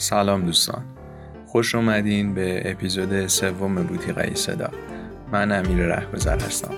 سلام دوستان. خوش اومدین به اپیزود سوم بوتیقه صدا. من امیر رهگذر هستم.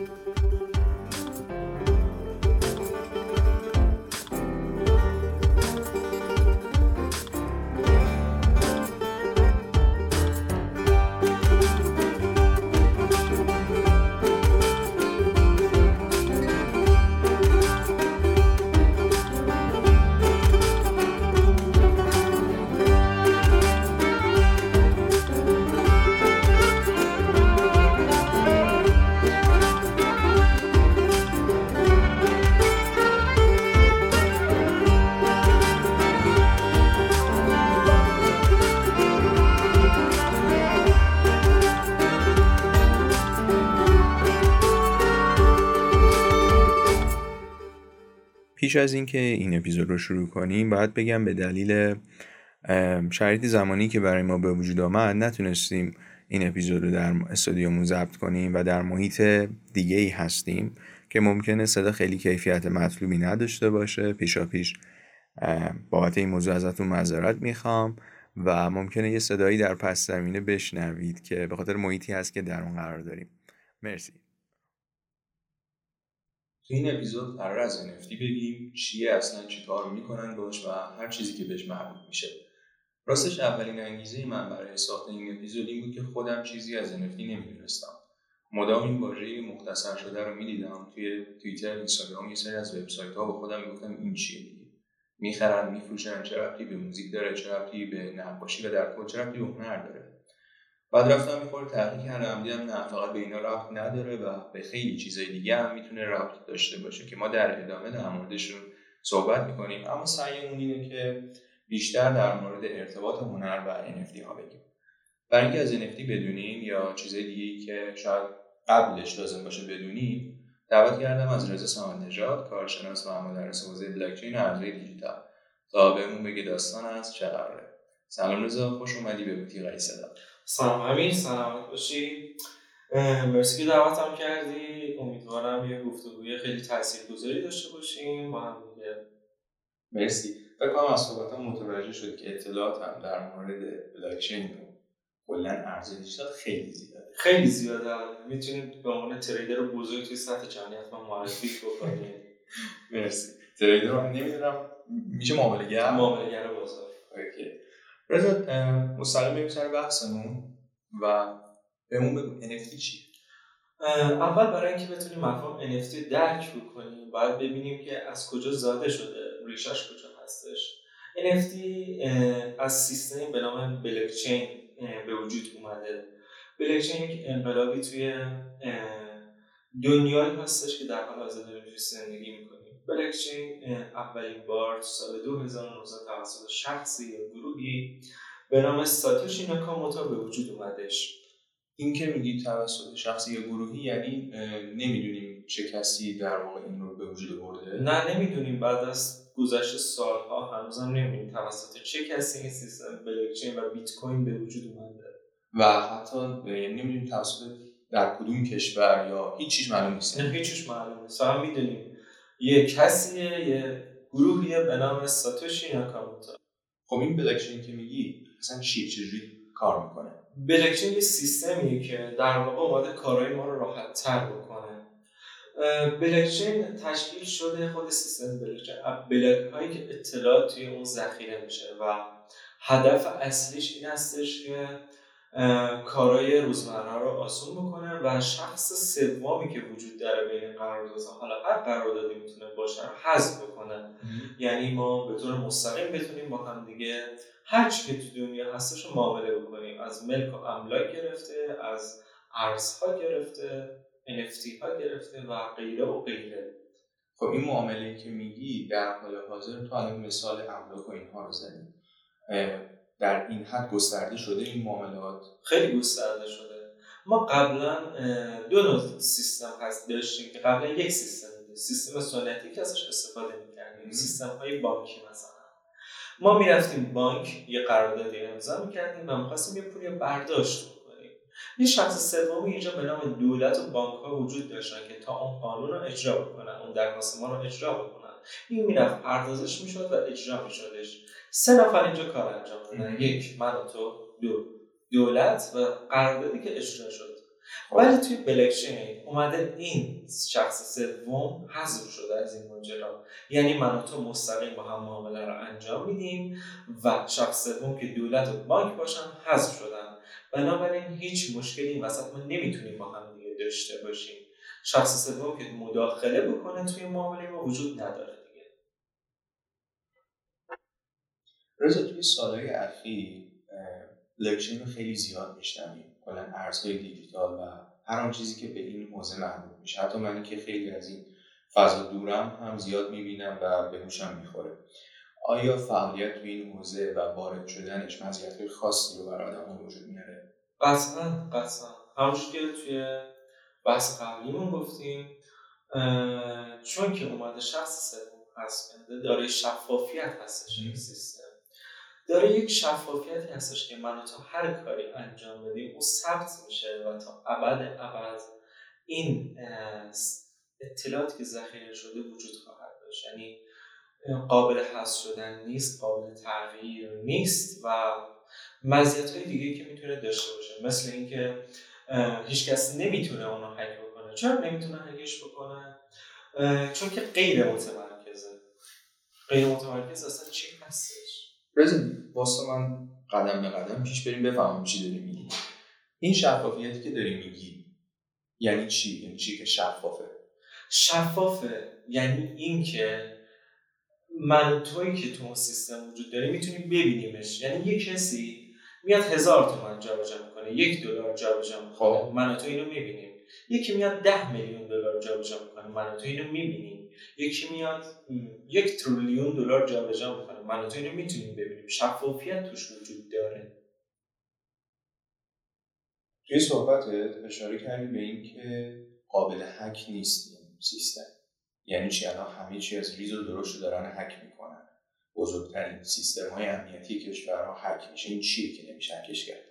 پیش از اینکه این اپیزود رو شروع کنیم باید بگم به دلیل شرایط زمانی که برای ما به وجود آمد نتونستیم این اپیزود رو در استودیومون ضبط کنیم و در محیط دیگه ای هستیم که ممکنه صدا خیلی کیفیت مطلوبی نداشته باشه. پیشا پیش بابت این موضوع ازتون معذرت می‌خوام و ممکنه یه صدایی در پس زمینه بشنوید که به خاطر محیطی هست که در اون قرار داریم. مرسی. تو این اپیزود قرار از NFT بگیم چیه اصلا چی کار می‌کنن باش و هر چیزی که بهش مربوط میشه. راستش اولین انگیزه من برای ساخت این اپیزود این بود که خودم چیزی از NFT نمی‌دونستم. مدام این واژه مختصر شده رو می‌دیدم توی توییتر اینستاگرام یه سری از وبسایت ها به خودم می‌گفتم این چیه دیگه. می‌خرن میفروشن چه ربطی به موزیک داره چه ربطی به نقاشی و در کل چه ربطی به هنر داره. بعد رفتم می‌خوره تحقیق کردم دیدم نه فقط به اینا ربط نداره و به خیلی چیزای دیگه هم می‌تونه ربط داشته باشه که ما در ادامه در موردشون صحبت می‌کنیم. اما سعیمون اینه که بیشتر در مورد ارتباط هنر و NFT ها بگیم. برای اینکه از NFT بدونیم یا چیزای دیگه که شاید قبلش لازم باشه بدونیم دعوت کردم از رضا سامان نژاد کارشناس و مدرس حوزه بلاکچین ارزهای دیجیتال. تا بهمون بگه داستان از چه قراره. سلام رضا خوش اومدی به بوتیقه صدا. سلام. امیر سلامت باشی؟ مرسی که دعوتم کردی. امیدوارم یه گفتگوی خیلی تاثیرگذاری داشته باشیم. با هم دیگه. مرسی. فکر کنم از صحبتم متوجه شد که اطلاعات هم در مورد بلاکچین و کلا ارز دیجیتال خیلی زیاده. خیلی زیاده. می‌تونید به عنوان تریدر بزرگ توی سطح جهانی حتما معرفی بکنید مرسی. تریدر رو نمی‌دونم. میشه معامله گر معامله گر بازار. اوکی. رضا مستقیم بریم سر بحثمون و بهمون بگو NFT چیه؟ اول برای اینکه بتونیم مفهوم NFT درک بکنیم باید ببینیم که از کجا زاده شده ریشش کجا هستش. NFT از سیستمی به نام بلاکچین به وجود اومده. بلاکچین یک انقلابی توی دنیایی هستش که در حال حاضر داریم توی زندگی می‌کنیم. بلاکچین اولین بار سال 2009 توسط شخصی یا گروهی به نام ساتوشی ناکاموتو به وجود اومدش. این که میگی توسط شخصی یا گروهی یعنی نمی‌دونیم چه کسی در واقع این رو به وجود برده نه نمی‌دونیم. بعد از گذشت سالها هنوزم نمی‌دونیم توسط چه کسی این سیستم بلاکچین و بیت کوین به وجود اومده. و حتی یعنی نمی‌دونیم توسط در کدوم کشور یا هیچ چیز معلوم نیست. هیچ چیز معلوم نیست. فقط می‌دونیم یه کسیه یه گروهیه به نام ساتوشی ناکاموتو خب این بلاکچین که میگی اصلا چیه؟ چجوری کار می‌کنه؟ بلاکچین یه سیستمیه که در واقع اومده کارهای ما رو راحت تر بکنه بلاکچین تشکیل شده خود سیستم بلاکچین. بلاک هایی که اطلاعات توی اون ذخیره میشه و هدف اصلیش این هستش که کارهای روزمره رو آسون بکنه و شخص سومی که وجود داره بین قراردادها حالا هر قراردادی می‌تونه باشه رو حذف بکنه یعنی ما به طور مستقیم بتونیم با هم دیگه هر چی که تو دنیا هستش رو معامله بکنیم. از ملک و املاک گرفته از ارزها گرفته NFT ها گرفته و غیره و غیره. خب این معامله که میگی در حال حاضر تو الان مثال املاک و اینها رو زدی. در این حد گسترده شده این معاملات؟ خیلی گسترده شده. ما قبلا دو نوع سیستم هست داشتیم که قبلا یک سیستم بود. سیستم سنتی که ازش استفاده می‌کردیم. سیستم های بانکی مثلا. ما می‌رفتیم بانک یه قراردادی امضا می‌کردیم و می‌خواستیم یه پولی برداشت بکنیم. یه شخص سومی اینجا به نام دولت و بانک ها وجود داشتن که تا اون قانون رو اجرا بکنن اون درخواست ما رو اجرا بکنن. این می‌رفت پردازش می‌شد و اجرا میشدش. سه نفر اینجا کار انجام دادن. یک من و تو دو. دولت و قراردادی که اجرا شد. ولی توی بلکچین اومده این شخص سوم حذف شده از این ماجرا یعنی من و تو مستقیم با هم معامله رو انجام میدیم و شخص سوم که دولت و بانک باشن حذف شدن. بنابراین هیچ مشکلی این وسط ما نمی‌تونیم با هم دیگه داشته باشیم. شخص سوم که مداخله بکنه توی معامله ما وجود نداره دیگه رضا توی سالهای اخیر بلاکچین رو خیلی زیاد میشنویم. کلا ارزهای دیجیتال و هر آن چیزی که به این حوزه مربوط میشه. حتی من که خیلی از این فضا دورم هم زیاد می‌بینم و به گوشم می‌خوره. آیا فعالیت توی این حوزه و وارد شدنش مزیت‌های خاصی رو برای آدم وجود میاره؟ قطعا قطعا. همونش که توی بحث قبلیمون گفتیم چون که اومده شخص سوم هست داره شفافیت هستش این سیستم. داره یک شفافیتی هستش که من تا هر کاری انجام بدیم او ثبت میشه و تا ابد ابد این اطلاعاتی که ذخیره شده وجود خواهد داشت. یعنی قابل حذف شدن نیست قابل تغییر نیست و مزیت های دیگه که می‌تونه داشته باشه. مثل اینکه هیچکس نمی‌تونه اونو هک بکنه. چرا نمی‌تونه هکش بکنه؟ چون که غیر متمرکزه. غیر متمرکز اصلا چی هستش؟ رزن واسه من قدم به قدم پیش بریم بفهمم چی داری میگی این شفافیتی که داری میگی یعنی چی؟ یعنی چی که شفافه؟ شفافه یعنی اینکه من توی که تو اون سیستم وجود داره می‌تونیم ببینیمش. یعنی یه کسی میاد هزار تومن جابجا می‌کنه یک دلار جابجا می‌کنه. خب. من تو اینو می‌بینیم. یکی میاد ده میلیون دلار جابجا می‌کنه من تو اینو می‌بینیم. یکی میاد یک تریلیون دلار جابجا می‌کنه من تو اینو می‌تونیم ببینیم. شفافیت توش وجود داره. توی صحبتت اشاره کردی به اینکه قابل حک نیست این سیستم. یعنی چی؟ الان همه چی از ریز و درشت رو دارن حک می‌کنن. بزرگترین سیستم های امنیتی کشورها حک میشه. این چیه که نمیشه حکش کرد؟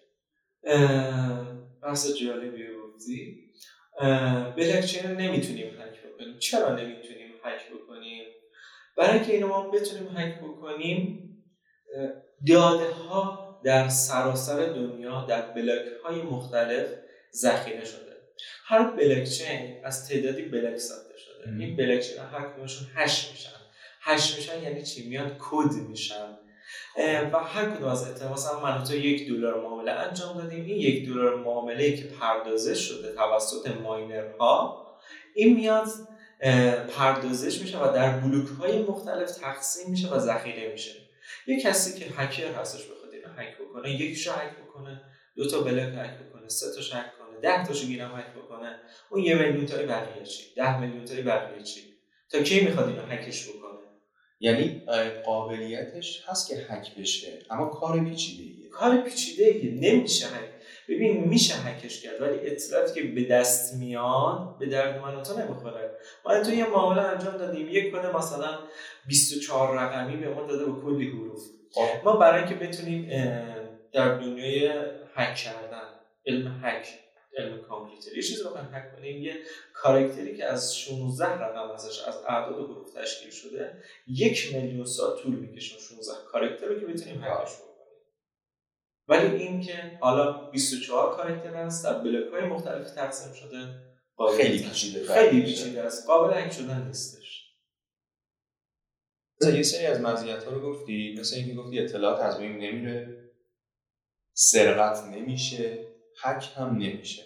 بحث جالبی گفتی. بلاکچین رو نمی‌تونیم حک بکنیم. چرا نمی‌تونیم؟ حک بکنیم. برای اینکه اینو ما بتونیم حک بکنیم داده ها در سراسر دنیا در بلاک های مختلف ذخیره شده. هر بلاکچین از تعدادی بلاک ساخته شده. این بلاکچین هر کدومشون hash میشن. hash میشن یعنی چی؟ میاد کد میشن. و هر کدوم از اطلاعات مثلا من تو یک دلار معامله انجام دادیم. این یک دلار معامله که پردازش شده توسط ماینرها این میاد پردازش میشه و در بلوک های مختلف تقسیم میشه و ذخیره میشه. یه کسی که هکر هستش بخواد اینو هک بکنه یکیشو هک بکنه دو تا بلاک هک بکنه سه تا هک کنه ده تاشو گیرم هک بکنه. اون یه میلیون تایی بقیه چی؟ ده میلیون تایی بقیه چی؟ تا کی می‌خواد اینو هکش بکنه؟ یعنی قابلیتش هست که هک بشه اما کار پیچیده کار پیچیده نمیشه هک ببین میشه هکش کرد ولی اطلاعاتی که به دست میاد به درد من تو نمی‌خوره. ما تو یه معامله انجام دادیم یک کد مثلا 24 رقمی به ما داده با کلی حروف. خب. ما برای اینکه بتونیم در دنیای هک کردن علم هک علم کامپیوتر یه چیزی بخوایم هک کنیم یه کارکتری که از 16 رقم ازش از اعداد و حروف تشکیل شده یک میلیون سال طول می‌کشه 16 کارکتر رو که بتونیم هکش کنیم. ولی این که حالا 24 کارکتر هست در بلاک های مختلف تقسیم شده خیلی پیچیده خیلی پیچیده است. قابل هک شدن نیستش. یه سری از مزیت ها رو گفتی. مثل اینکه گفتی اطلاعات از بین نمیره. سرقت نمیشه. حک هم نمیشه.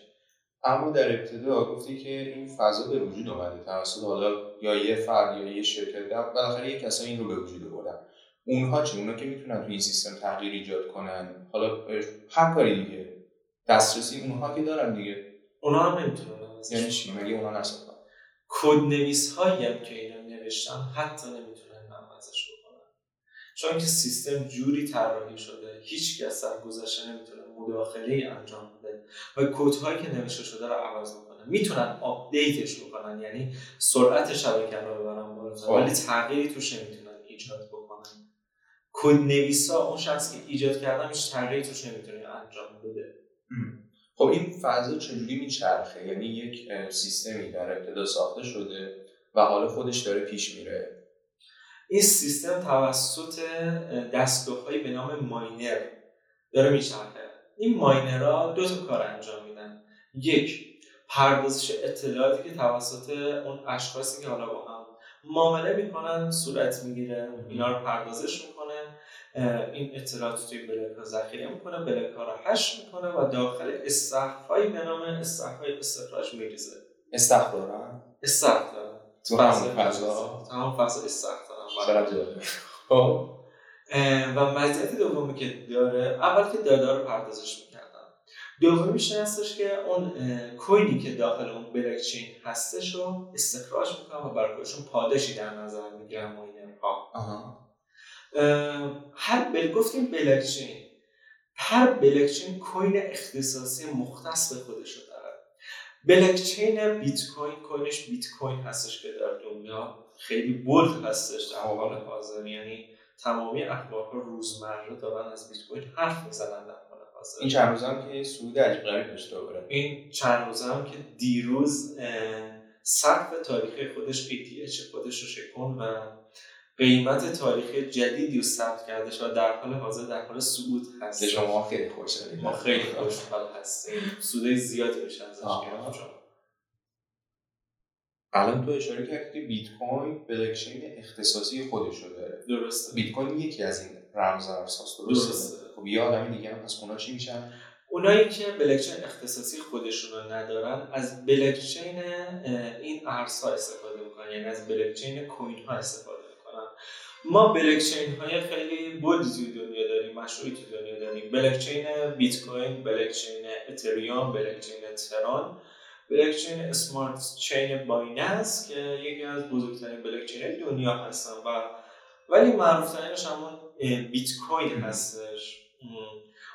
اما در ابتدا گفتی که این فضا به وجود اومده. توسط حالا یا یه فرد یا یه شرکت بالاخره یه کسایی این رو به وجود اونها چی؟ اونا که می‌تونن تو این سیستم تغییر ایجاد کنن. حالا هر کاری دیگه. دسترسی اونها که دارن دیگه. اونها هم نمی‌تونن یعنی چی؟ مگه اونها کد نویس هایی هم که اینا نوشتن حتی نمی‌تونن عوضش بکنن. چون که سیستم جوری طراحی شده هیچ کس در گذشته نمی‌تونه مداخله انجام بده و کد هایی که نوشته شده رو عوض بکنن می‌تونن آپدیتش بکنن یعنی سرعت شبکه رو ببرن بالا. خب. ولی تغییری توش نمی‌تونن ایجاد بکنن. کد نویسا اون شخصی که ایجاد کردن هیچ تغییری توش نمی‌تونه انجام بده. خب این فضا چجوری میچرخه؟ یعنی یک سیستمی در ابتدا ساخته شده و حالا خودش داره پیش میره. این سیستم توسط دستگاه به نام ماینر داره میچرخه. این ماینرها دو تا کار انجام میدن. یک پردازش اطلاعاتی که توسط اون اشخاصی که حالا با هم معامله می‌کنن صورت می‌گیره اینا رو پردازش می‌کنه. این اطلاعات توی بلک ها ذخیره می‌کنه بلک ها رو هش می‌کنه و داخل استخ به نام استخ های استخراج میریزه. استخ دارن؟ استخ دارن تو همون فضا همون فضا استخ دارن و مزیت دومی که داره اول که داده رو پردازش می‌کردن دومیش هستش که اون کوینی که داخل اون بلاکچین هستش رو استخراج می‌کنن و برای پاداشی در نظر می‌گیرن ها هر بل گفتیم بلاکچین. هر بلاکچین کوین اختصاصی مختص به خودش رو داره. بلاکچین بیت کوین کوینش بیت کوین هستش که در دنیا خیلی بولد هستش. در حال حاضر یعنی تمامی اخبارها روزمره دارن از بیت کوین حرف می‌زنن در حال حاضر. این چند روز هم که سود عجیب غریب داشته این چند روز هم که دیروز سقف تاریخی خودش ATH خودش رو شکن و قیمت تاریخی جدیدی رو ثبت کردش و در حال حاضر در حال صعود هست شما خیلی خوشحالیم ما خیلی خوشحال هستیم. سودای زیادی میشه ازش الان تو اشاره کردی بیت کوین بلاکچین اختصاصی خودش رو داره. درسته. بیت کوین یکی از این رمز ارزهاست درسته, درسته. خب یه آدمی دیگه هم پس اونا چی میشن؟ اونایی که بلاکچین اختصاصی خودشون رو ندارن از بلاکچین این ارزها استفاده می‌کنن. یعنی از بلاکچین کوین ها استفاده ما بلاکچین های خیلی بودی تو دنیا داریم مشهوری تو دنیا داریم. بلاکچین بیت کوین بلاکچین اتریوم بلاکچین ترون. بلاکچین Smart Chain بایننس که یکی از بزرگترین بلاکچین دنیا هستن و ولی معروف ترینش همون بیت کوین هستش.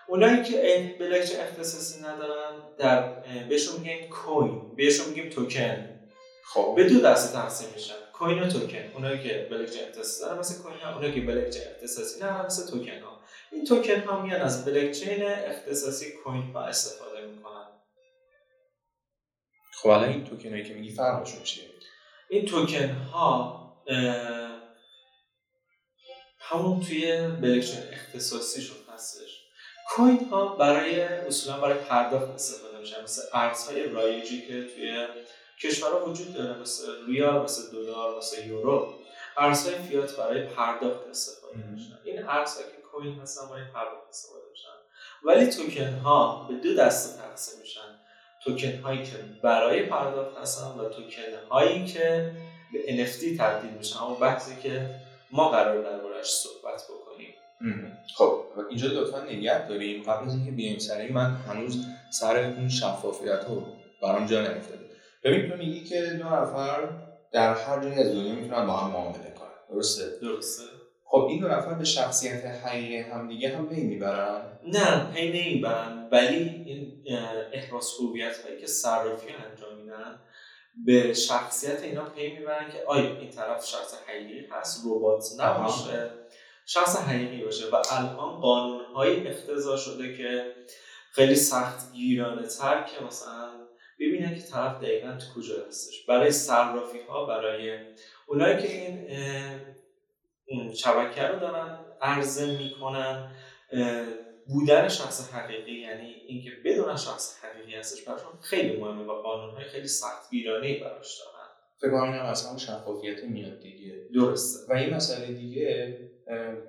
اونایی که بلاکچین اختصاصی ندارن در بهشون میگن کوین بهشون میگیم توکن. خب به دو دسته تقسیم میشن. کوین توکن اونایی که بلاکچین اختصاصی دارن مثل کوین ها اونایی که بلاکچین اختصاصی ندارن مثل توکن ها. این توکن ها میان از بلاکچین اختصاصی کوین ها استفاده می‌کنن. خب الان این توکن هایی که میگی فرقشون چیه؟ این توکن ها همون توی بلاکچین اختصاصیشون هستش. کوین ها برای اصولا برای پرداخت استفاده میشن مثل ارزهای رایجی که توی کشورها وجود داره مثل ریال مثل دلار مثل یورو. ارزهای فیات برای پرداخت استفاده میشن. این ارزها که کوین هستن برای پرداخت استفاده میشن. ولی توکن ها به دو دسته تقسیم میشن. توکن هایی که برای پرداخت هستن و توکن هایی که به NFT تبدیل میشن. اون بحثی که ما قرار دربارش صحبت بکنیم. خب اینجا لطفا نگه داریم. قبل از اینکه بیایم سر من هنوز سر اون شفافیت رو برام جا نیفتاده ببین تو میگی که دو نفر در هر جایی از دنیا می‌تونن با هم معامله کنن. درسته؟ درسته. خب این دو نفر به شخصیت حقیقی هم دیگه هم پی می‌برن؟ نه پی نمی‌برن. ولی این احراز هویت هایی که صرافی انجام میدن به شخصیت اینا پی می‌برن که آیا این طرف شخص حقیقی هست ربات نباشه. شخص حقیقی باشه. و الان قانون های اختزا شده که خیلی سخت گیرانه تر که مثلا ببینن که طرف دقیقا تو کجا هستش. برای صرافی ها برای اونایی که این شبکه رو دارن عرضه می‌کنن بودن شخص حقیقی یعنی اینکه بدون شخص حقیقی هستش براشون خیلی مهمه و قانونهای خیلی سخت گیرانه براش دارن. فکر کنم اینم از همون شفافیت میاد دیگه. درسته. و یه مسئله دیگه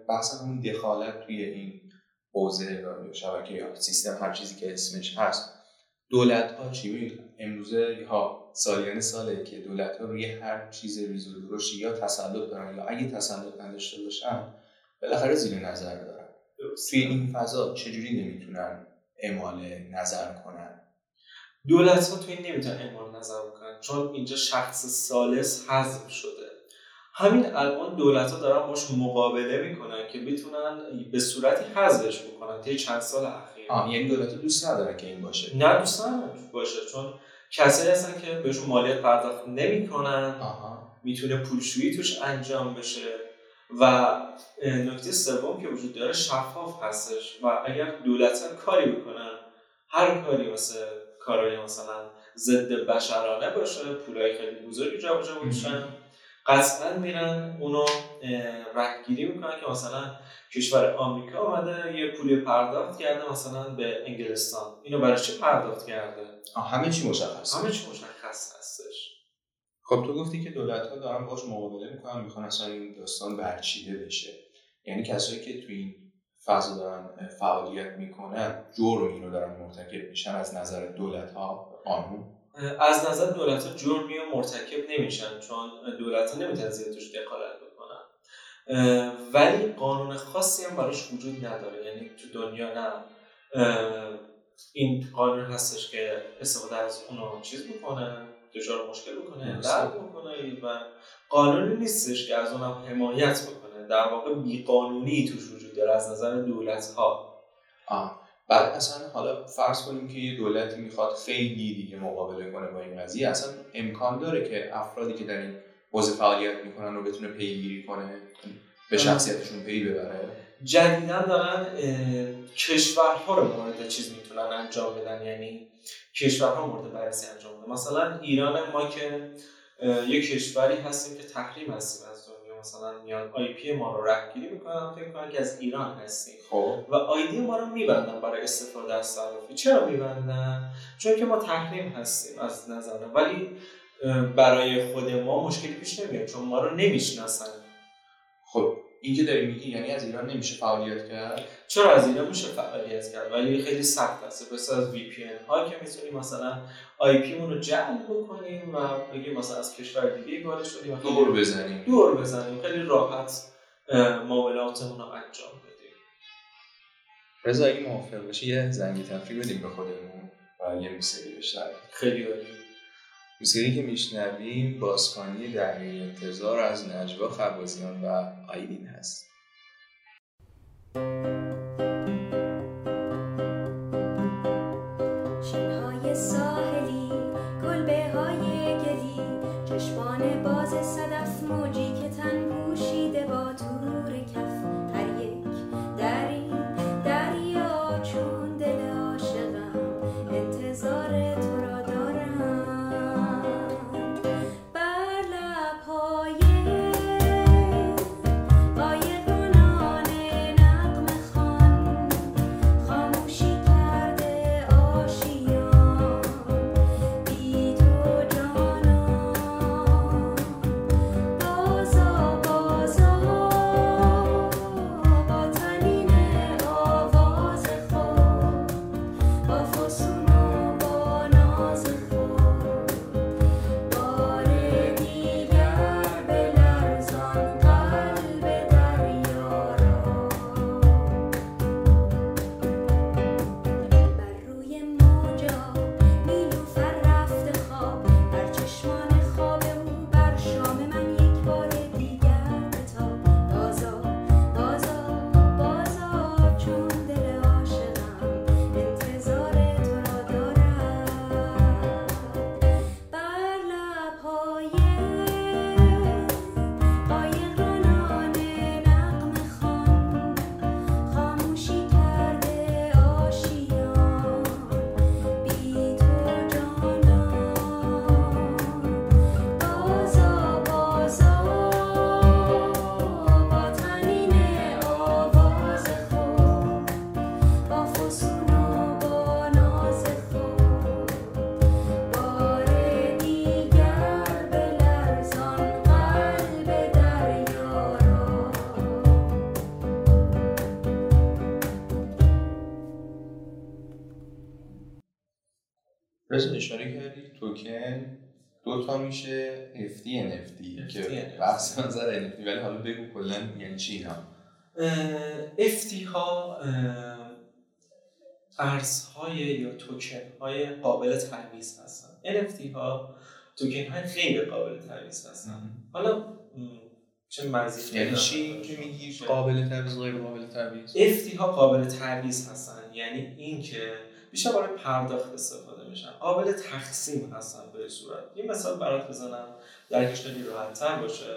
بحث همون دخالت توی این حوزه شبکه یا سیستم هر چیزی که اسمش هست. دولت ها چی امروزه ها سالیان ساله که دولت ها روی هر چیز ریز و یا تسلط دارن یا اگه تسلط نداشته باشن بالاخره زیر نظر دارن. توی این فضا چجوری نمی‌تونن اعمال نظر کنن؟ دولت ها توی این نمی‌تونن اعمال نظر بکنن چون اینجا شخص سالس حذف شده. همین الان دولت ها دارن باش مقابله می‌کنن که بتونن به صورتی حذفش بکنن. طی چند سال اخیر آه. یعنی دولت دوست ندارن که این باشه. نه دوست ندارن باشه چون کسایی هستن که بهشون مالیات پرداخت نمی‌کنن. می‌تونه پولشویی توش انجام بشه. و نکته سوم که وجود داره شفاف هستش. و اگر دولت کاری بکنن هر کاری مثل کارهای مثلا ضد بشرانه باشه پولای خیلی بزرگی جابجا بشن قطعا میرن اونو رهگیری می‌کنن که مثلا کشور آمریکا آمده یه پولی پرداخت کرده مثلا به انگلستان. اینو برای چی پرداخت کرده؟ همه چی مشخص. همه چی مشخص هستش. خب تو گفتی که دولت ها دارن باش مقابله می‌کنن می‌خوان اصلا این داستان برچیده بشه. یعنی کسایی که تو این فضا دارن فعالیت می‌کنن جرمی رو دارن مرتکب میشن از نظر دولت ها قانون. از نظر دولت ها جرمی رو مرتکب نمیشن چون دولت ها نمی‌تونن زیاد توش دخالت بکنن. ولی قانون خاصی هم براش وجود نداره. یعنی تو دنیا نه. این قانون هستش که استفاده از اونو چیز بکنه دچار مشکل بکنه درد بکنه و قانونی نیستش که از اونم حمایت بکنه. در واقع بیقانونی توش وجود داره از نظر دولت ها بعد اصلا حالا فرض کنیم که یه دولتی می‌خواد خیلی دیگه مقابله کنه با این قضیه اصلا امکان داره که افرادی که در این حوزه فعالیت می‌کنن رو بتونه پیگیری کنه به شخصیتشون پی ببره؟ جدیدا دارن کشورها رو مورد چیز می‌تونن انجام بدن یعنی کشورها مورد بررسی انجام بدن مثلا ایران ما که یک کشوری هستیم که تحریم هستیم مثلا میان IP ما رو رهگیری می‌کنن فکر کنن که از ایران هستیم. خب. و ID ما رو میبندن برای استفاده از صرافی. چرا میبندن؟ چون که ما تحریم هستیم از نظر ولی برای خود ما مشکلی پیش نمیاد چون ما رو نمی‌شناسن. خب. این که داری میگی یعنی از ایران نمیشه فعالیت کرد؟ چرا از ایران میشه فعالیت کرد؟ ولی خیلی سخت است. مثل از VPN ها که می‌تونیم مثلا IP رو جعل بکنیم و بگیم مثلا از کشور دیگه وارد شدیم دور بزنیم. دور بزنیم. خیلی راحت معاملاتمون رو انجام بدیم. رضا اگه موافق باشی یه زنگ تفریح بدیم به خودمون و یه موسیقی بشنویم. خیلی عالی. موسیقی که میشنویم بازخوانی دریای انتظار از نجوا خبازیان و آیدین هست. میشه FT NFT که. بحث نظر NFT ولی حالا بگو کلا یعنی چی اینا؟ افتی ها ارزهای یا توکن های قابل ترویج هستن. NFT ها توکن های غیر قابل ترویج هستن. حالا چه مزیت یعنی چی که میگی؟ قابل تعویض غیر قابل تعویض. افتی ها قابل تعویض هستن. یعنی اینکه بیشتر برای پرداخت استفاده میشن قابل تقسیم هستن به صورت. یه مثال برات بزنم درکش خیلی راحت تر باشه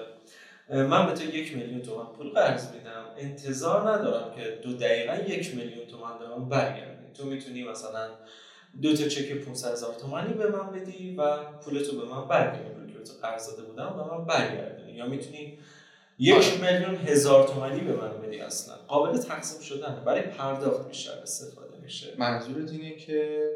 من به تو یک میلیون تومن پول قرض میدم. انتظار ندارم که دو دقیقا یک میلیون تومن به من برگردی تو می‌تونی مثلا دو تا چک 500 هزار تومانی به من بدی و پولتو به من برگردونی پولی که به تو قرض داده بودم به من برگردونی یا می‌تونی یک میلیون هزار تومانی به من بدی اصلا. قابل تقسیم شدن. برای پرداخت بیشتر استفاده میشه. منظورت اینه که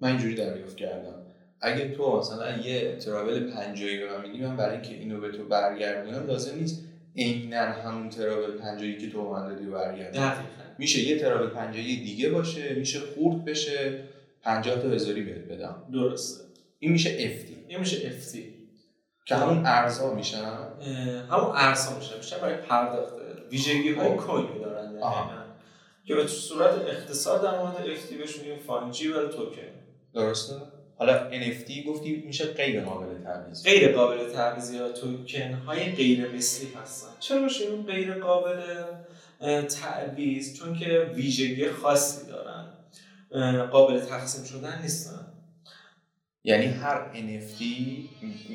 من اینجوری دریافت کردم. اگه تو مثلا یه ترابل پنجایی به من میدی من برای اینکه اینو به تو برگردونم لازم نیست عینا همون ترابل پنجایی که تو من دادی برگردونم. میشه یه ترابل پنجایی دیگه باشه میشه خورد بشه 50 تا هزاری بهت بدم. درسته. این میشه افتی این میشه افتی که همون ارزا میشن. همون ارزها میشه بیشتر برای پرداخت ویژگی های خب. کوین دارن. آها. که به صورت اختصار در مورد افتی بهش میگیم فانجیبل توکن درسته؟ حالا NFT گفتی میشه غیر قابل تعویض. غیر قابل تعویض یا توکن های غیر مثلی هستن. چرا این غیر قابل تعویض؟ چون که ویژگی خاصی دارن. قابل تقسیم شدن نیستن. یعنی هر NFT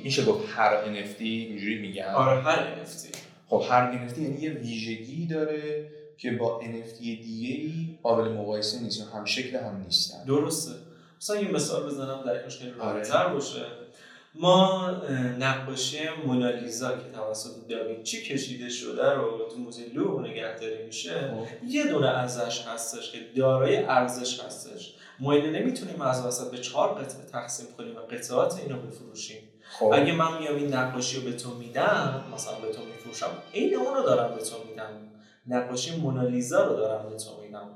میشه گفت هر NFT اینجوری میگن؟ آره هر NFT خب هر NFT یعنی یه ویژگی داره که با NFT دیگه ای قابل مقایسه نیست یا هم شکل هم نیستن. درسته. مثلا یه مثال بزنم در خیلی آره. راحت‌تر باشه. ما نقاشی مونالیزا که توسط داوینچی کشیده شده رو تو موزه لوور نگهداری میشه خب. یه دونه ازش هستش که دارای ارزش هستش. ما اینو نمی‌تونیم از وسط به چهار قطعه تقسیم کنیم و قطعات اینو بفروشیم. خب. اگه من میام این نقاشی رو به تو میدم مثلا به تو میفروشم این اون رو دارم به تو میدم. نقاشی مونالیزا رو دارم به تو میدم.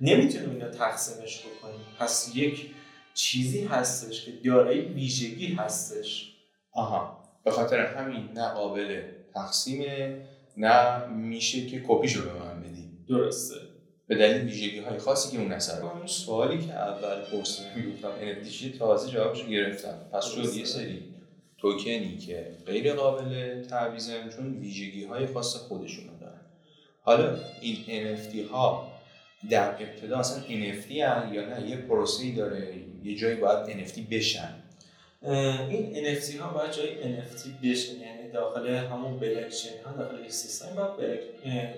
نمی‌تونیم اینو تقسیمش بکنیم. پس یک چیزی هستش که دارای ویژگی هستش. آها. به خاطر همین نه قابل تقسیمه نه میشه که کپیشو به من بدی. درسته. به دلیل ویژگی های خاصی که اون اثر اون سوالی که اول پرسیدم گفتم NFT تازه جوابشو گرفتم. پس شد. یه سری توکنی که غیر قابل تعویضن چون ویژگی های خاص خودشونو دارن. حالا این NFT ها در ابتدا اصلا NFT هن یا نه؟ یه پروسه‌ای داره یه جایی باید NFT بشن. این NFT ها باید جای NFT بشن. یعنی داخل همون بلاکچین ها داخل یک سیستم باید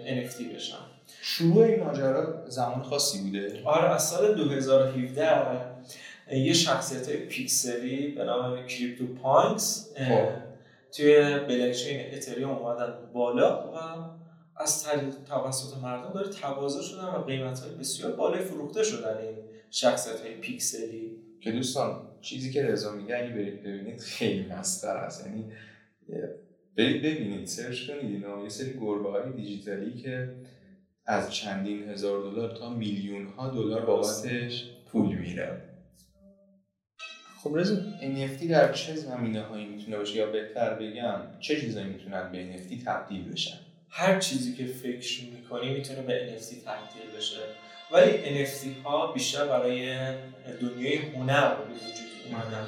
NFT بشن. شروع این ماجرا زمان خاصی بوده؟ آره از سال 2017 یه شخصیت های پیکسلی به نام CryptoPunks خب. توی بلاکچین اتریوم اومدن بالا و از طریق توسط مردم دارای تقاضا شدن و قیمت های بسیار بالای فروخته شدن این شخصیت های پیکسلی. که دوستان چیزی که رضا میگه اگه برید ببینید خیلی مسخره است. یعنی برید ببینید search کنید اینا. یه سری گربه های دیجیتالی که از چندین هزار دلار تا میلیون ها دلار بابتش پول میره خب رضا NFT در چه زمینه هایی می‌تونه باشه؟ یا بهتر بگم چه چیزایی می‌تونن به NFT تبدیل بشن؟ هر چیزی که فکر می‌کنی می‌تونه به NFT تبدیل بشه. ولی NFT ها بیشتر برای دنیای هنر به وجود اومدن.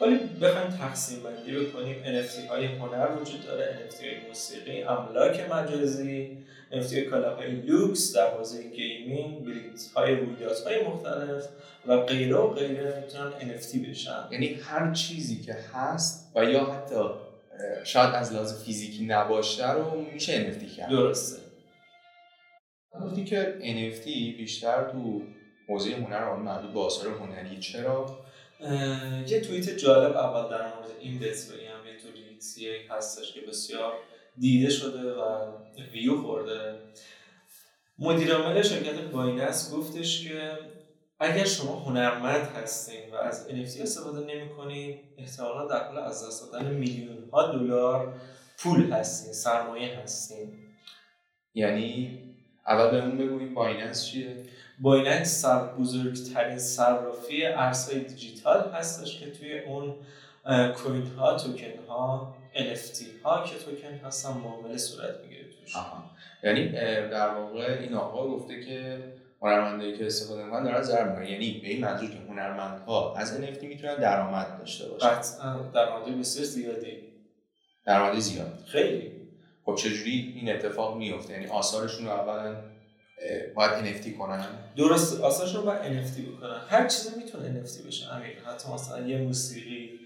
ولی بخوایم تقسیم بندی بکنیم. NFT های هنر وجود داره NFT های موسیقی املاک مجازی NFT های کالاهای لوکس در حوزه gaming بلیت های رویدادهای مختلف و غیره و غیره می‌تونن NFT بشن. یعنی هر چیزی که هست و یا حتی شاید از لحاظ فیزیکی نباشه رو میشه NFT کرد. درسته. گفتی که NFT بیشتر تو حوزه هنر آن مربوط به آثار هنری. چرا؟ یه توییت جالب اول در مورد این بت بگم. یه توییتی هستش که بسیار دیده شده و ویو خورده. مدیر عامل شرکت بایننس گفتش که اگر شما هنرمند هستین و از NFT استفاده نمی کنین احتمالا در حال از دست دادن میلیون ها دلار پول هستین سرمایه هستین. یعنی اول بهمون بگو این بایننس چیه؟ بایننس سر بزرگترین صرافی ارزهای دیجیتال هستش که توی اون کوین ها توکن ها NFT ها که توکن هستن معامله صورت می‌گیره توش. آها. یعنی در واقع این آقا گفته که هنرمندایی که استفاده می‌کنن دارن ضرر می‌کنن. یعنی به این منظور که هنرمندها از NFT می‌تونن درآمد داشته باشن. قطعا در مورد بسیار زیادی. درآمد زیاد. خیلی. خب چجوری این اتفاق میفته یعنی آثارشون رو اولا باید NFT کنن؟ درست آساش رو باید NFT بکنن. هر چیزی می‌تونه NFT بشه. امیر حتی مثلا یه موسیقی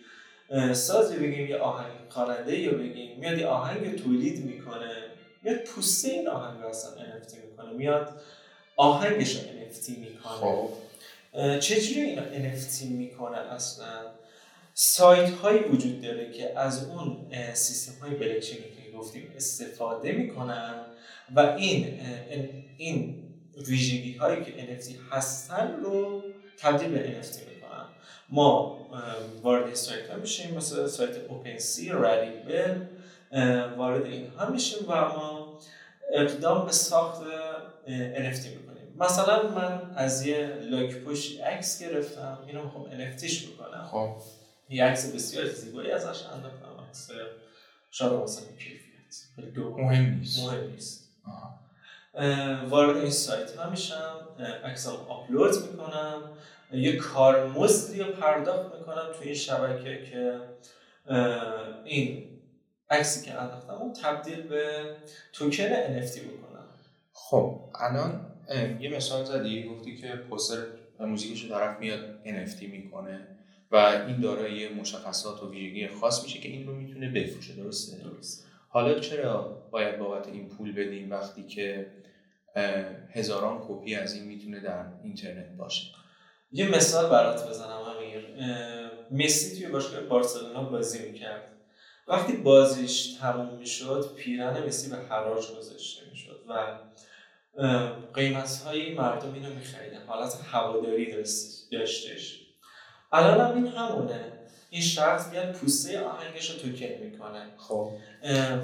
سازی بگیم یه آهنگ خواننده یا بگیم میاد یه آهنگ تولید می‌کنه میاد پوسته این آهنگ رو اصلا NFT می‌کنه میاد آهنگش رو NFT می‌کنه. خب. چجوری اینا NFT می‌کنه اصلا؟ سایت هایی وجود داره که از اون سیستم های بلکچینی که گفتیم استفاده می‌کنن و این این- ویژگی هایی که NFT هستن رو تبدیل به NFT می‌کنن. ما وارد سایت ها میشیم مثل سایت اوپن سی رالیبل وارد اینها میشیم و ما اقدام به ساخت NFT می‌کنیم. مثلا من از یه لاک پشت عکس گرفتم اینو می‌خوام NFTش بکنم. خب. یه عکس بسیار زیبایی ازش انداختم عکس شاید مثلا کیفیت دو مهم نیست. مهم نیست. وارد این سایت ها میشم. عکسم آپلود می‌کنم. یه کارمزدی رو پرداخت می‌کنم توی این شبکه که این عکسی که انداختم تبدیل به توکن NFT بکنم. خب الان یه مثال زدی گفتی که پوستر موزیکش رو طرف میاد NFT می‌کنه و این دارای مشخصات و ویژگی خاص میشه که این رو می‌تونه بفروشه درسته؟ درست حالا چرا باید بابت این پول بدیم وقتی که هزاران کپی از این می‌تونه در اینترنت باشه؟ یه مثال برات بزنم امیر. مسی توی باشگاه بارسلونا بازی می‌کرد. وقتی بازیش تموم می‌شد پیرن مسی به حراج گذاشته می‌شد و قیمت های مردم اینو میخریدن. حالت هواداری داشت- داشتش. الان هم این همونه. این شخص بیاد پوسته آهنگش رو توکن می‌کنه. خب.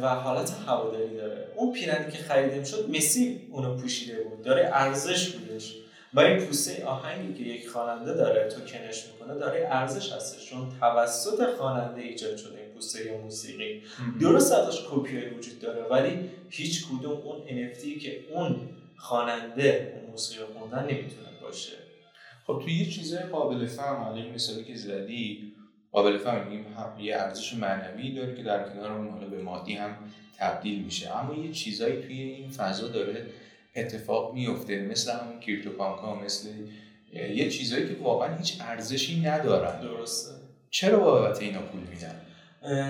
و حالت هواداری داره. اون پیرنی که خریده می‌شد مسی اونو پوشیده بود. داره ارزش بودش و این پوسته آهنگی که یک خواننده داره توکنش می‌کنه داره ارزش هستش. چون توسط خواننده ایجاد شده این پوسته یا موسیقی. درست ازش کپی وجود داره ولی هیچ کدوم اون NFT که اون خواننده اون موسیقی رو خوندن نمی‌تونه باشه. خب تو یه چیزای قابل فهم حالا مثالی که زدی قابل فهم. میگیم هم یه ارزش معنوی داره که در کنار اون حالا به مادی هم تبدیل میشه. اما یه چیزایی توی این فضا داره اتفاق میفته. مثل همون ها مثل یه چیزایی که واقعا هیچ ارزشی ندارن. درسته. چرا بابت اینا پول میدن؟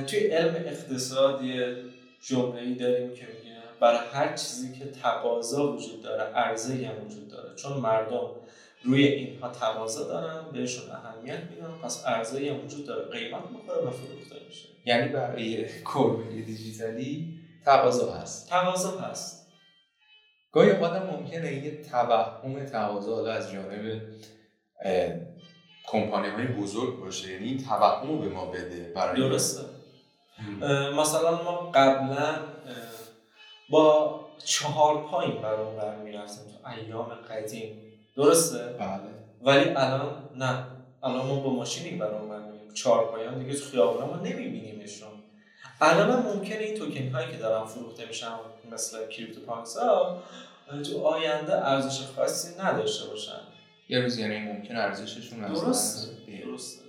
توی علم اقتصاد یه جمله‌ای داریم که میگه برای هر چیزی که تقاضا وجود داره عرضه هم وجود داره. چون مردم روی اینها تقاضا دارن بهشون اهمیت میدن پس عرضه هم وجود داره. قیمت می‌خوره و فروخته میشه. یعنی برای کوربه دیجیتالی تقاضا هست. تقاضا هست. گاهی اوقات ممکنه یه توهم تقاضا حالا از جانب کمپانی های بزرگ باشه. یعنی این توهم رو به ما بده برای درسته. مثلا ما قبلا با چهار پایین بر اون بر می‌رفتیم تو ایام قدیم. درسته؟ بله. ولی الان نه. الان ما با ماشینی بر اون بر میریم چهار پایان دیگه تو خیابونا ما نمیبینیمشون. الان هم ممکنه این توکن هایی که دارن فروخته میشن مثل کریپتو پانکس ها تو آینده ارزش خاصی نداشته باشن. یه روز یعنی ممکن ارزششون از درسته. دست بره. درسته.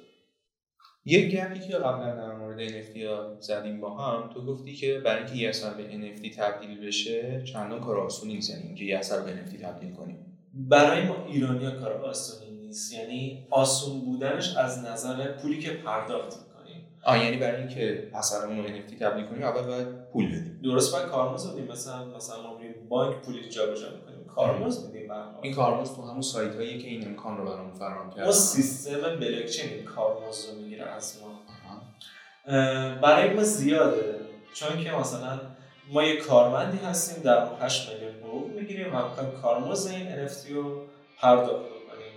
یه گپی که قبلا در مورد NFT ها زدیم با هم تو گفتی که برای اینکه یه اثر به NFT تبدیل بشه چندان کار آسونی نیست. یعنی اینکه یه اثر به NFT تبدیل کنیم. برای ما ایرانی کار آسونی نیست. یعنی آسون بودنش از نظر پولی که پرداخت می‌کنیم. آه یعنی برای اینکه اثرمون رو NFT تبدیل کنیم اول باید پول بدیم. درست باید کارمزد بدیم. مثلا مثلا ما میریم بانک پولی جابجا می‌کنیم هر حال. این کارمزد تو همون سایت هایی که این امکان رو برامون فراهم کرده ما سیستم بلاکچین این کارمزد رو می‌گیره از ما. برای ما زیاده. چون که مثلا ما یه کارمندی هستیم در ما 8 میلیون می‌گیریم و می‌خوایم کارمزد این NFT رو پرداخت بکنیم.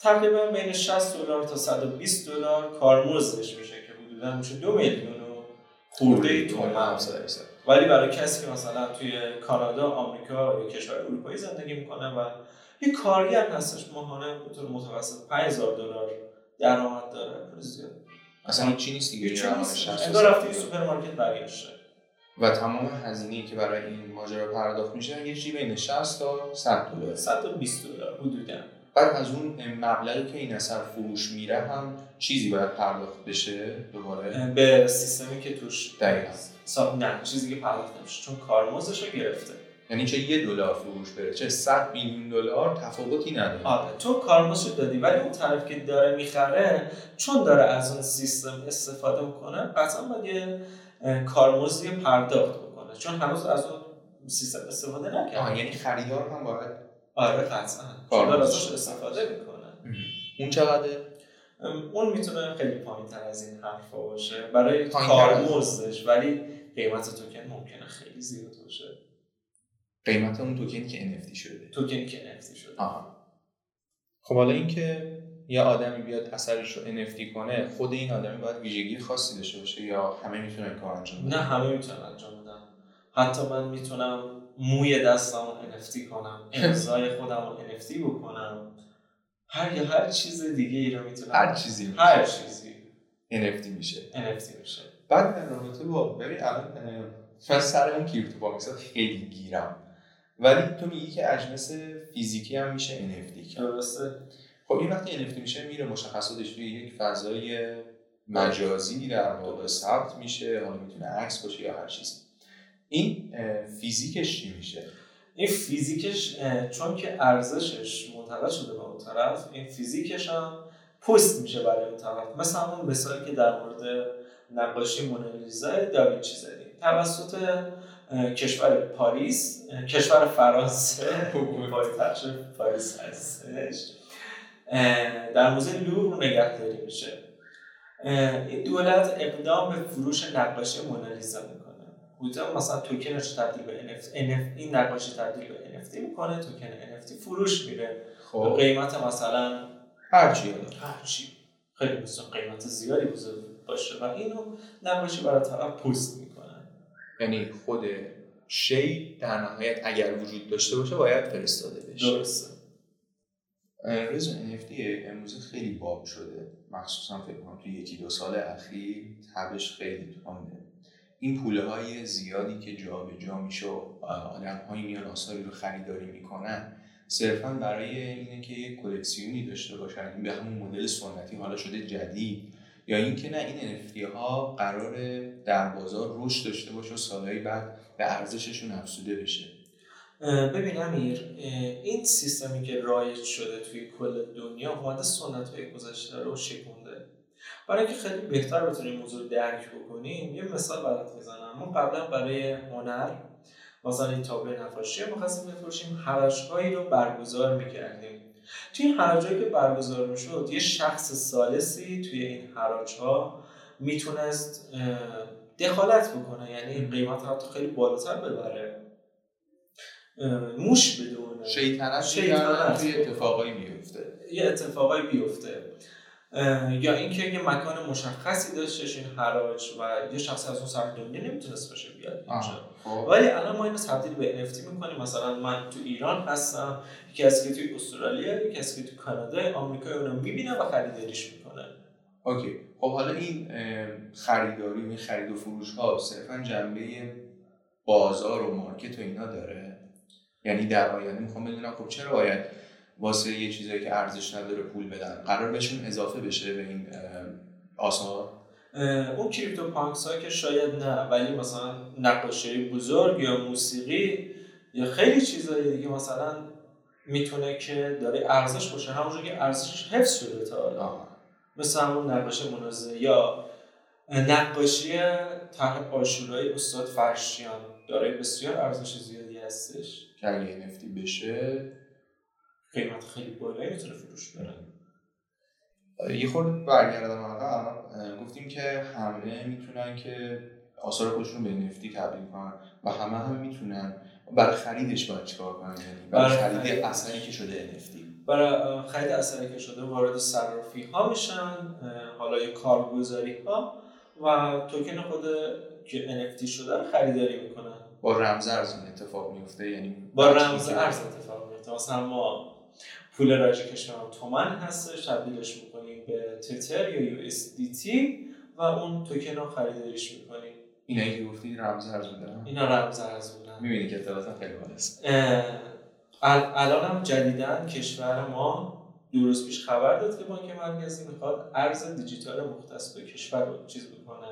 تقریبا بین 60 دلار تا 120 دلار کارمزدش میشه که حدودا میشه دو میلیون و خورده تومن. 700 درصد. ولی برای کسی که مثلا توی کانادا، آمریکا یا کشور اروپایی زندگی می‌کنه و یه کارگر هستش ماهانه به طور متوسط 5000 دلار درآمد داره. زیاد. اصلا چی نیست دیگه؟ هیچ یه رقم نیست. 60 انگار رفتی. سوپرمارکت برگشته و تمام هزینه‌ای که برای این ماجرا پرداخت میشه یه چیزی بین 60 تا 100 دلار. 120 دلار حدودا. بعد از اون مبلغی که این اثر فروش میره هم چیزی باید پرداخت بشه دوباره؟ به سیستمی که توش دقیقاً. سا... نه چیزی که پرداخت نمیشه چون کارمزدش رو گرفته. یعنی چه یه دلار فروش بره چه 100 میلیون دلار تفاوتی نداره. آره تو کارمزدش رو دادی ولی اون طرف که داره می‌خره چون داره از اون سیستم استفاده می‌کنه قطعا باید کارمزدی پرداخت بکنه. چون هنوز از اون سیستم استفاده نکرده. یعنی خریدار هم باید آره قطعا. کارمزد. ازش استفاده می‌کنه. اون چقدر ام، اون می‌تونه خیلی پایین تر از این حرفا باشه. برای کارمزدش ولی قیمت توکن ممکنه خیلی زیاد باشه. قیمت اون توکنی که NFT شده. توکنی که NFT شده. آها. خب حالا اینکه یه آدمی بیاد اثرش رو NFT کنه خود این آدمی باید ویژگی خاصی داشته باشه یا همه می‌تونن این کار انجام بدن؟ نه همه می‌تونن انجام بدن. حتی من می‌تونم موی دستم رو NFT کنم امضای خودم رو NFT بکنم. هر یا هر چیز دیگه ای رو می‌تونم. هر چیزی میشه. هر چیزی. NFT میشه. NFT میشه. بعد در رابطه با ببین الان من سر اون CryptoPunks خیلی گیرم. ولی تو میگی که اجناس فیزیکی هم میشه NFT درسته. خب این وقتی NFT میشه میره مشخصاتش توی یک فضای مجازی در واقع ثبت میشه حالا می‌تونه عکس باشه یا هر چیزی. این فیزیکش چی میشه؟ این فیزیکش چون که ارزشش منتقل شده به اون طرف این فیزیکش هم پست میشه برای اون طرف. مثل همون مثالی که در مورد نقاشی مونالیزا داوینچی زدیم. توسط کشور پاریس کشور فرانسه. پاریس هستش. در موزه لوور نگهداری میشه. این دولت اقدام به فروش نقاشی مونالیزا می‌کنه. حدودا مثلا توکنش تبدیل به NFT, NF این نقاشی تبدیل به NFT می‌کنه توکن NFT فروش میره خب. قیمت مثلا هر چی. حالا هر چی. خیلی مثلا قیمت زیادی بزرگ باشه و اینو نقاشی برای طرف پست می‌کنه. یعنی خود شی در نهایت اگر وجود داشته باشه باید فرستاده بشه. درسته. رضا NFT امروز خیلی باب شده. مخصوصا فکر کنم توی یکی دو سال اخیر تبش خیلی تونده این پوله های زیادی که جا به جا میشه آدم های میان آثاری رو خریداری می‌کنن صرفا برای اینه که یک کلکسیونی داشته باشن. این به همون مدل سنتی حالا شده جدید. یا اینکه نه این NFT ها قرار در بازار رشد داشته باشه و سالهای بعد به ارزششون افزوده بشه. ببین امیر این سیستمی که رایج شده توی کل دنیا اومده سنت های گذشته رو شکونده. برای اینکه خیلی بهتر بتونیم موضوع درک بکنیم یه مثال برات می‌زنم ما قبلا برای هنر مثلا این تابلو نقاشی می‌خواستیم بفروشیم حراج‌هایی رو برگزار می‌کردیم. توی این حراج‌هایی که برگزار می‌شد یه شخص سالسی توی این حراج‌ها می‌تونست دخالت بکنه یعنی قیمت حتی خیلی بالاتر ببره. موش بدونه شیطنت شیطنت. توی اتفاقایی بیفته یه اتفاقایی بیفته یا اینکه یه مکان مشخصی داشتش این حراج و یه شخصی از اون سر دنیا نمی‌تونست باشه بیاد اینجا. خب. ولی الان ما اینو تبدیل به NFT می‌کنیم. مثلا من تو ایران هستم یکی از که توی استرالیا یکی از که تو کانادا آمریکا اونو می‌بینه و خریداریش می‌کنه. okay. خب حالا این خریداری این خرید و فروش ها صرفا جنبه بازار و market و اینا داره؟ یعنی در آینده می‌خوام بدونم خب چرا باید واسه یه چیزایی که ارزش نداره پول بدن قرار بهشون اضافه بشه به این آثار؟ اون CryptoPunks ها که شاید نه ولی مثلا نقاشی بزرگ یا موسیقی یا خیلی چیزهای دیگه مثلا می‌تونه که داره ارزش باشه. همونجور که ارزشش حفظ شده تا حالا. مثل همون نقاشی منازعه یا نقاشی طرح آشورای استاد فرشیان. داره بسیار ارزش زیادی هستش. که اگه NFT بشه قیمت خیلی بالایی می‌تونه فروش بره. یه خورده برگردم عقب گفتیم که همه می‌تونن که آثار خودشون به NFT تبدیل کنن و همه هم می‌تونن برای خریدش باید چیکار کنن؟ یعنی برای خرید. اثری که شده NFT برای خرید اثری که شده وارد صرافی ها میشن حالا یه کارگزاری ها و توکن خود که NFT شده رو خریداری می‌کنن. با رمز ارز این اتفاق میفته یعنی با رمز ارز اتفاق میفته مثلا ما پول راج کشورم تومن هستش تبدیلش می‌کنیم به تتر یا USDT و اون توکن رو خریداریش می‌کنیم. اینایی که گفتی رمز ارز بودن اینا رمز ارز بودن می‌بینی که اطلاعات خیلی بالاست. الان هم جدیدن کشور ما دو روز پیش خبر داد که بانک مرکزی می‌خواد ارز دیجیتال مختص به کشور رو چیز بکنه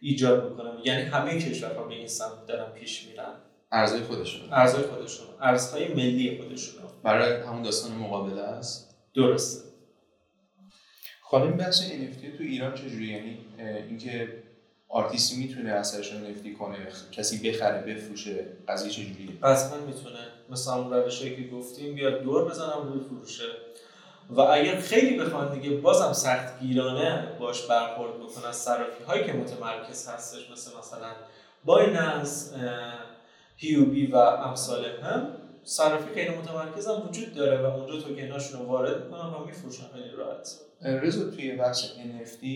ایجاد بکنه. یعنی همه کشورها به این سمت دارن پیش میرن. ارزهای خودشون. ارزهای خودشون ارزهای ملی خودشون. برای همون داستان مقابله است؟ درسته. حالا این بحث NFT تو ایران چجوری یعنی اینکه آرتیستی می‌تونه اثرش رو NFT کنه کسی بخره بفروشه قضیه چجوریه؟ قطعا می‌تونه. مثل همون روشهایی که گفتیم بیاد دور بزنم روی فروشه و اگر خیلی بخوان دیگه بازم سخت گیرانه باش برخورد بکنن از صرافی هایی که متمرکز هستش مثل مثلا بایننس هیوبی و امثال هم صرافی غیر متمرکز هم وجود داره و اونجا توکناشون رو وارد می‌کنن و میفروشن. خیلی راحت. رضا توی بخش NFT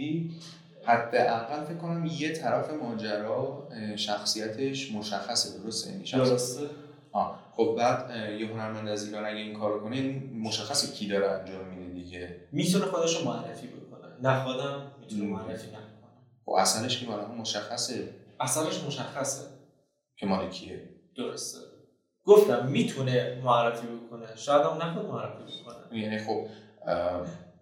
حداقل فکر کنم یه طرف ماجرا شخصیتش مشخصه درسته؟ یعنی شخص درسته. آه. خب بعد یه هنرمند از ایران اگه این کارو کنه مشخصه کی داره انجام میده دیگه. می‌تونه خودش رو معرفی بکنه. نخوادم می‌تونه مم. معرفی نکنه. خب اصلش که بالا مشخصه. اصلش مشخصه. که مال کیه؟ درسته. گفتم می‌تونه معرفی بکنه. شاید هم نخواد معرفی بکنه. یعنی خب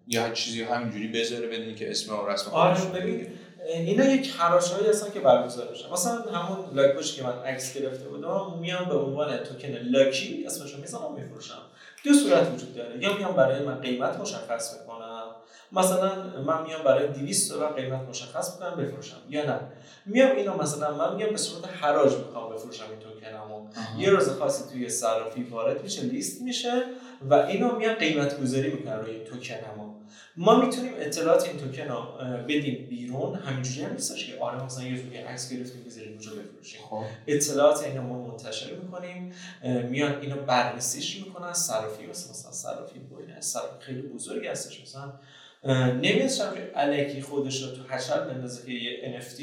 یه چیزی همینجوری بذاره بدونی که اسم و رسم آره ببین اینا یک هراشهایی هستن که برگزار میشن. مثلا همون لاک که من عکس گرفته بودم میام به عنوان توکن لاکی اسمشو می‌زنم میفروشم. دو صورت وجود داره. یا میام برای من قیمت مشخص می‌کنم. مثلا من میام برای 200 دلار قیمت مشخص می‌کنم بفروشم. یا نه. میام اینو مثلا من میام به صورت حراج می‌خوام بفروشم این توکنمو. یه روز خاصی توی صرافی وارد میشه لیست میشه و اینو میان قیمت گذاری می‌کنن روی این توکنمو. ما می‌تونیم اطلاعات این توکن رو بدیم بیرون. همینجوری هم نیستش که آره مثلا یه توکن عکس گرفتیم بذاریم اونجا بفروشیم. خب. اطلاعات اینو ما منتشر می‌کنیم. میان اینو بررسیش می‌کنن. صرافی مثلا صرافی بوینه صرافی خیلی بزرگی هستش مثلا. نمیاد صرافی الکی خودش رو تو حشر بندازه که یه NFT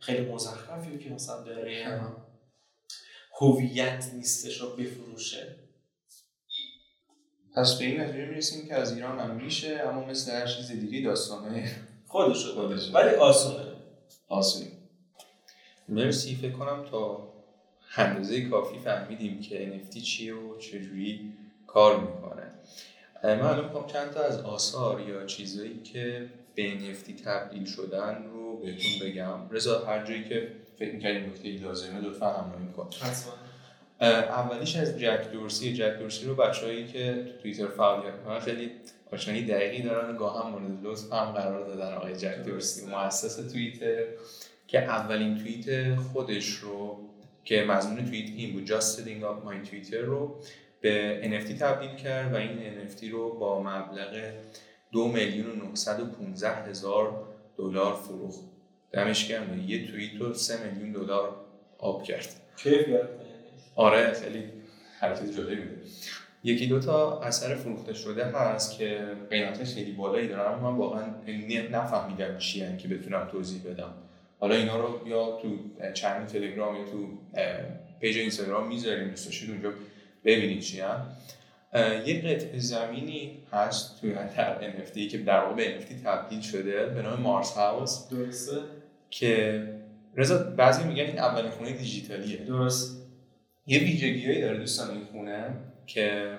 خیلی مزخرفی که مثلا داره آها. هویت نیستش رو بفروشه. پس به این نتیجه می‌رسیم که از ایران هم میشه اما مثل هر چیز دیگه داستانه. خودش رو خودش داره رو. ولی آسونه. آسونی مرسی فکر کنم تا اندازه کافی فهمیدیم که NFT چیه و چجوری کار می‌کنه. من الان می‌خوام چند تا از آثار یا چیزایی که به NFT تبدیل شدن رو بهتون بگم. رضا هر جایی که فکر می‌کنید نکته لازمه لطفا همراهی کن حتما. اولیش از جک دورسی. جک دورسی رو بچه‌هایی که تو توییتر فعالیت می‌کنن خیلی آشنایی دقیقی دارن گاه هم مورد لطف هم قرار دادن آقای جک دورسی. مؤسس توییتر که اولین توییت خودش رو که مضمون توییت این بود just setting up my Twitter رو به NFT تبدیل کرد و این NFT رو با مبلغ دو میلیون و 915 هزار دلار فروخت. دمش گرم. یه توییت رو سه میلیون دلار آب کرد. کیف گرفته آره خیلی حرکت جالبی بوده یکی دو تا اثر فروخته شده هست که قیمت خیلی بالایی دارن اما من واقعا نفهمیدم چی که بتونم توضیح بدم. حالا اینا رو یا تو channel تلگرام یا تو page اینستاگرام می‌ذاریم دوست داشتید اونجا ببینید چی. اه، یه قطعه زمینی هست توی در NFT که در واقع به NFT تبدیل شده به نام Mars House درسته. که رضا بعضی میگن این اولین خونه دیجیتالیه. درست. یه ویژگیهایی داره دوستان این خونه که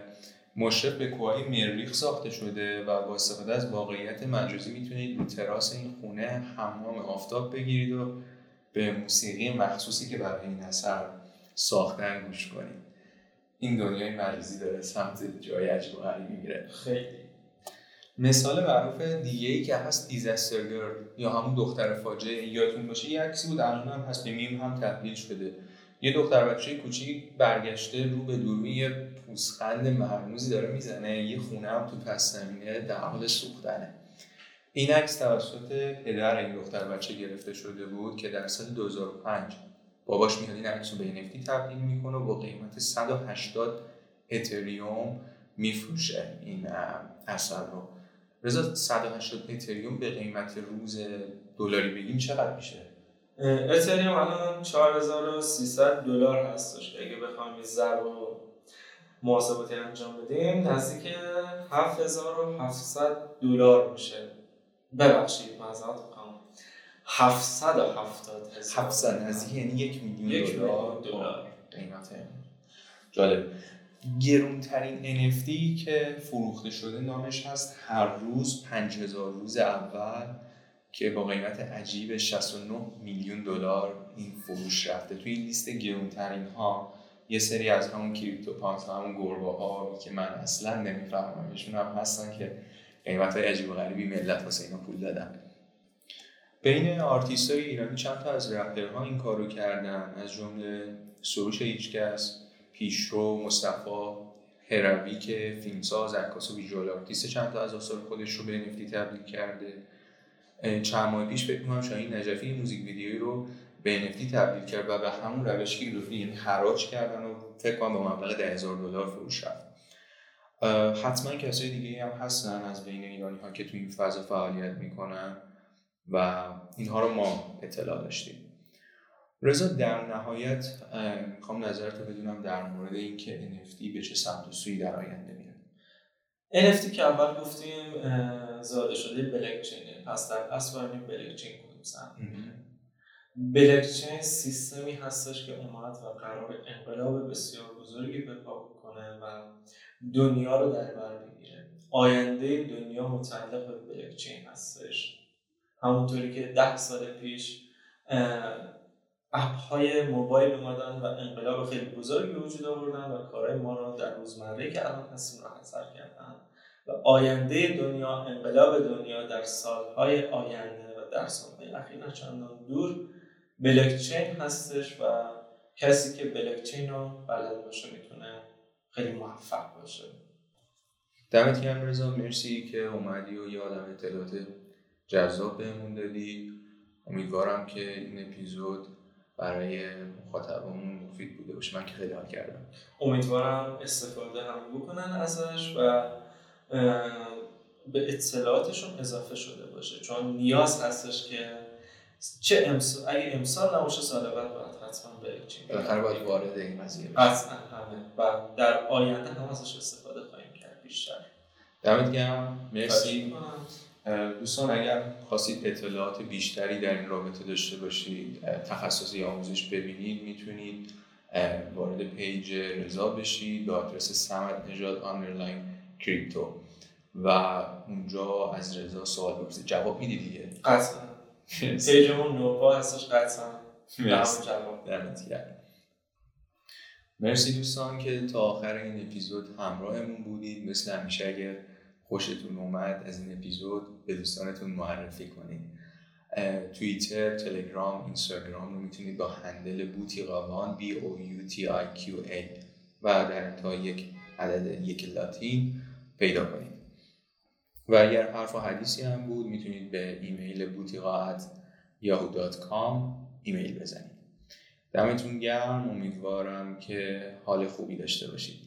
مشرف به کوههای مریخ ساخته شده و با استفاده از واقعیت مجازی می‌تونید رو تراس این خونه حمام آفتاب بگیرید و به موسیقی مخصوصی که برای این اثر ساختن گوش کنید. این دنیای مجازی داره سمت جای عجیب و غریبی میره خیلی. مثال معروف دیگه ای که هست دیزاستر یا همون دختر فاجعه. یادتون باشه یه عکسی بود الان هم هست به میم هم تبدیل شده. یه دختر بچه کوچیک برگشته رو به دوربین یه پوزخند مرموزی داره می‌زنه یه خونه هم تو پس زمینه در حال سوختنه. این عکس توسط پدر این دختر بچه گرفته شده بود که در سال 2005 باباش میاد این عکس رو به NFT تبدیل می‌کنه و با قیمت 180 اتریوم میفروشه این اثر رو. رضا 180 اتریوم به قیمت روز دلاری بگیم چقدر میشه؟ اتریوم الان 4300 دلار هستش. اگه بخوایم یه ضرب و محاسباتی انجام بدیم نزدیک 7700 دلار میشه. ببخشید معذرت می‌خوام. 770 هزار. 700 نزدیک یعنی یک میلیون دلار. میلیون دلار. قیمت جالب. گرونترین NFT که فروخته شده نامش هست. هر روز 5000 روز اول. که با قیمت عجیب 69 میلیون دلار این فروش رفته. توی این لیست گرونترین ها یه سری از همون CryptoPunk و همون گربه ها که من اصلا نمیفهممشون هم هستن که قیمت های عجیب و غریبی ملت واسه اینا پول دادن. بین آرتیست های ایرانی چند تا از رپرها این کارو کردن؟ از جمله سروش هیچکس پیشرو مصطفی هروی که فیلمساز عکاس و visual artist. چند تا از آثار خودش رو به NFT تبدیل کرده. چند ماه پیش فکر می‌کنم شاهین نجفی موزیک ویدیویی رو به NFT تبدیل کرد و به همون روش که یعنی حراج کردن و فکر کنم به مبلغ 10000 دلار فروش رفت. حتما کسای دیگه هم هستن از بین ایرانی ها که تو این فضا فعالیت می‌کنن و اینها رو ما اطلاع داشتیم. رضا در نهایت می‌خوام نظرتو بدونم در مورد اینکه NFT به چه سمت و سوی در آینده NFT که اول گفتیم زاده شده بلاکچینه. پس در اصل باید بلاکچین کنیم بلاکچین سیستمی هستش که اومد و قرار انقلاب بسیار بزرگی به پا کنه و دنیا رو در بر بگیره. آینده دنیا متعلق به بلاکچین هستش. همونطوری که ده سال پیش اپ های موبایل اومدن و انقلاب خیلی بزرگی وجود آوردن و کارهای ما رو در روزمره که الان هستیم راحت سر کردن. و آینده دنیا انقلاب دنیا در سالهای آینده و در سالهای اخیر چندان دور بلاکچین هستش و کسی که بلاکچین رو بلد باشه می‌تونه خیلی موفق باشه. دمت گرم رضا مرسی که اومدی و یه آدم اطلاعات جذاب بهمون دادی. امیدوارم که این اپیزود برای مخاطبمون مفید بوده باشه. من که خیلی حال کردم. امیدوارم استفاده هم بکنن ازش و به اطلاعاتشون اضافه شده باشه. چون نیاز هستش که چه امسال اگه امسال نباشه سال بعد باید حتما بلاکچین بالاخره باید وارد این قضیه قطعا همه. و در آینده هم ازش استفاده خواهیم کرد بیشتر. دمت گرم. مرسی. دوستان اگر خواستید اطلاعات بیشتری در این رابطه داشته باشید تخصصی آموزش ببینید می‌تونید وارد page رضا بشید به آدرس سمت نژاد underline crypto و اونجا از رضا سوال بپرسید جواب میدی دیگه؟ قطعا. page مون نوپا هستش قطعا. مرسی. دمت دوستان که تا آخر این اپیزود همراهمون بودید. مثل همیشه اگر خوشتون اومد از این اپیزود به دوستانتون معرفی کنید. توییتر، تلگرام، اینستاگرام رو می‌تونید با هندل بوتی قاوان B O U T I Q A و در انتها یک عدد یک لاتین پیدا کنید. و اگر حرف و حدیثی هم بود می‌تونید به ایمیل بوتیقا yahoo.com ایمیل بزنید. دمتون گرم. امیدوارم که حال خوبی داشته باشید.